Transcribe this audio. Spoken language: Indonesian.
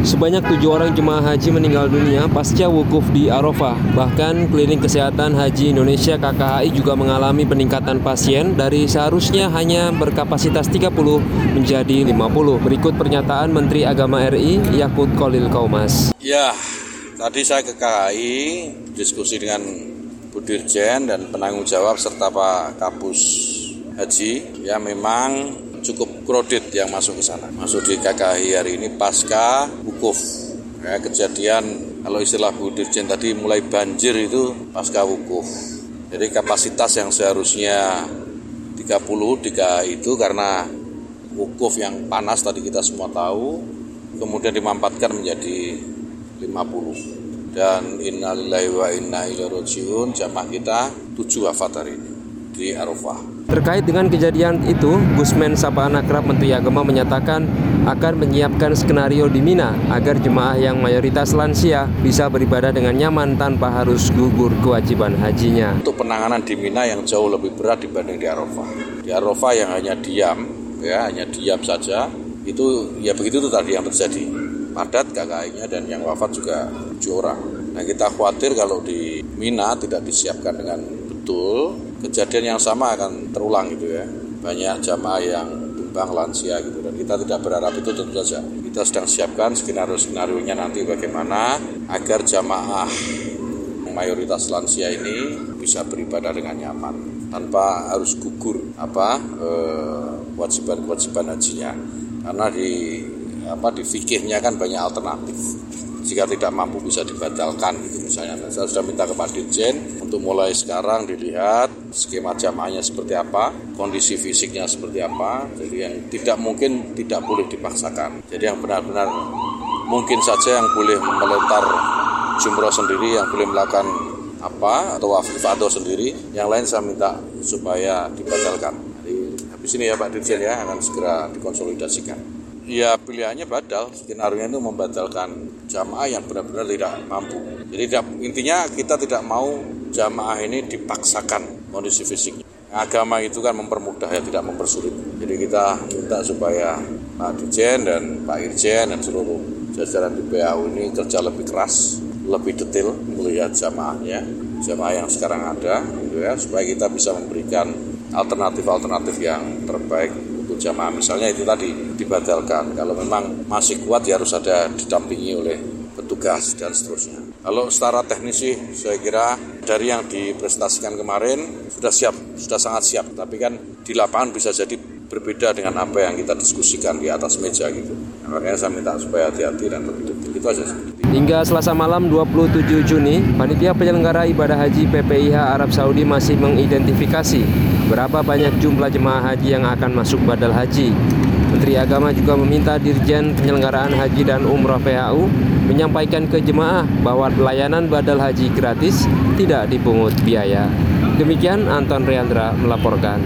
Sebanyak tujuh orang jemaah haji meninggal dunia pasca wukuf di Arafah. Bahkan Klinik Kesehatan Haji Indonesia KKHI juga mengalami peningkatan pasien dari seharusnya hanya berkapasitas 30 menjadi 50. Berikut pernyataan Menteri Agama RI Yakut Kolil Kaumas. Ya, tadi saya ke KKI diskusi dengan Bu Dirjen dan penanggung jawab serta Pak Kapus Haji. Ya memang cukup kredit yang masuk ke sana. Masuk di KKI hari ini pasca wukuf. Ya, kejadian kalau istilah Bu Dirjen tadi mulai banjir itu pasca wukuf. Jadi kapasitas yang seharusnya 30 di KKI itu karena wukuf yang panas tadi kita semua tahu kemudian dimampatkan menjadi 50 dan innalillahi wa inna ilaihi rajiun jamaah kita 7 wafat hari ini di Arafah. Terkait dengan kejadian itu, Gusmen Sapaan Akrab Menteri Agama menyatakan akan menyiapkan skenario di Mina agar jemaah yang mayoritas lansia bisa beribadah dengan nyaman tanpa harus gugur kewajiban hajinya. Untuk penanganan di Mina yang jauh lebih berat dibanding di Arafah. Di Arafah yang hanya diam, ya hanya diam saja, itu ya begitu itu tadi yang terjadi. Padat kakaknya dan yang wafat juga tujuh orang. Nah kita khawatir kalau di Mina tidak disiapkan dengan betul, kejadian yang sama akan terulang gitu ya. Banyak jamaah yang tumbang lansia gitu dan kita tidak berharap itu tentu saja. Kita sedang siapkan skenario-skenarionya nanti bagaimana agar jamaah mayoritas lansia ini bisa beribadah dengan nyaman tanpa harus gugur apa kewajiban-kewajiban hajinya. Karena di apa di fikihnya kan banyak alternatif jika tidak mampu bisa dibatalkan gitu misalnya. Nah, saya sudah minta kepada Dirjen untuk mulai sekarang dilihat skema jamaahnya seperti apa, kondisi fisiknya seperti apa. Jadi yang tidak mungkin tidak boleh dipaksakan. Jadi yang benar-benar mungkin saja yang boleh melontar jumroh sendiri, yang boleh melakukan apa atau wafat sendiri, yang lain saya minta supaya dibatalkan. Jadi habis ini ya Pak Dirjen ya akan segera dikonsolidasikan. Ya pilihannya badal, skenario itu membatalkan jamaah yang benar-benar tidak mampu. Jadi intinya kita tidak mau jamaah ini dipaksakan kondisi fisiknya. Agama itu kan mempermudah ya, tidak mempersulit. Jadi kita minta supaya Pak Dirjen dan Pak Irjen dan seluruh jajaran di PAU ini kerja lebih keras, lebih detail melihat jamaahnya, jamaah yang sekarang ada, gitu ya, supaya kita bisa memberikan alternatif-alternatif yang terbaik jamaah. Misalnya itu tadi dibatalkan. Kalau memang masih kuat ya harus ada didampingi oleh petugas dan seterusnya. Kalau secara teknis sih saya kira dari yang dipresentasikan kemarin sudah siap, sudah sangat siap. Tapi kan di lapangan bisa jadi berbeda dengan apa yang kita diskusikan di atas meja gitu. Makanya saya minta supaya hati-hati dan lebih detail. Itu aja. Hingga Selasa malam 27 Juni, panitia penyelenggara ibadah haji PPIH Arab Saudi masih mengidentifikasi berapa banyak jumlah jemaah haji yang akan masuk badal haji. Menteri Agama juga meminta Dirjen Penyelenggaraan Haji dan Umroh PHU menyampaikan ke jemaah bahwa pelayanan badal haji gratis tidak dipungut biaya. Demikian Anton Riandra melaporkan.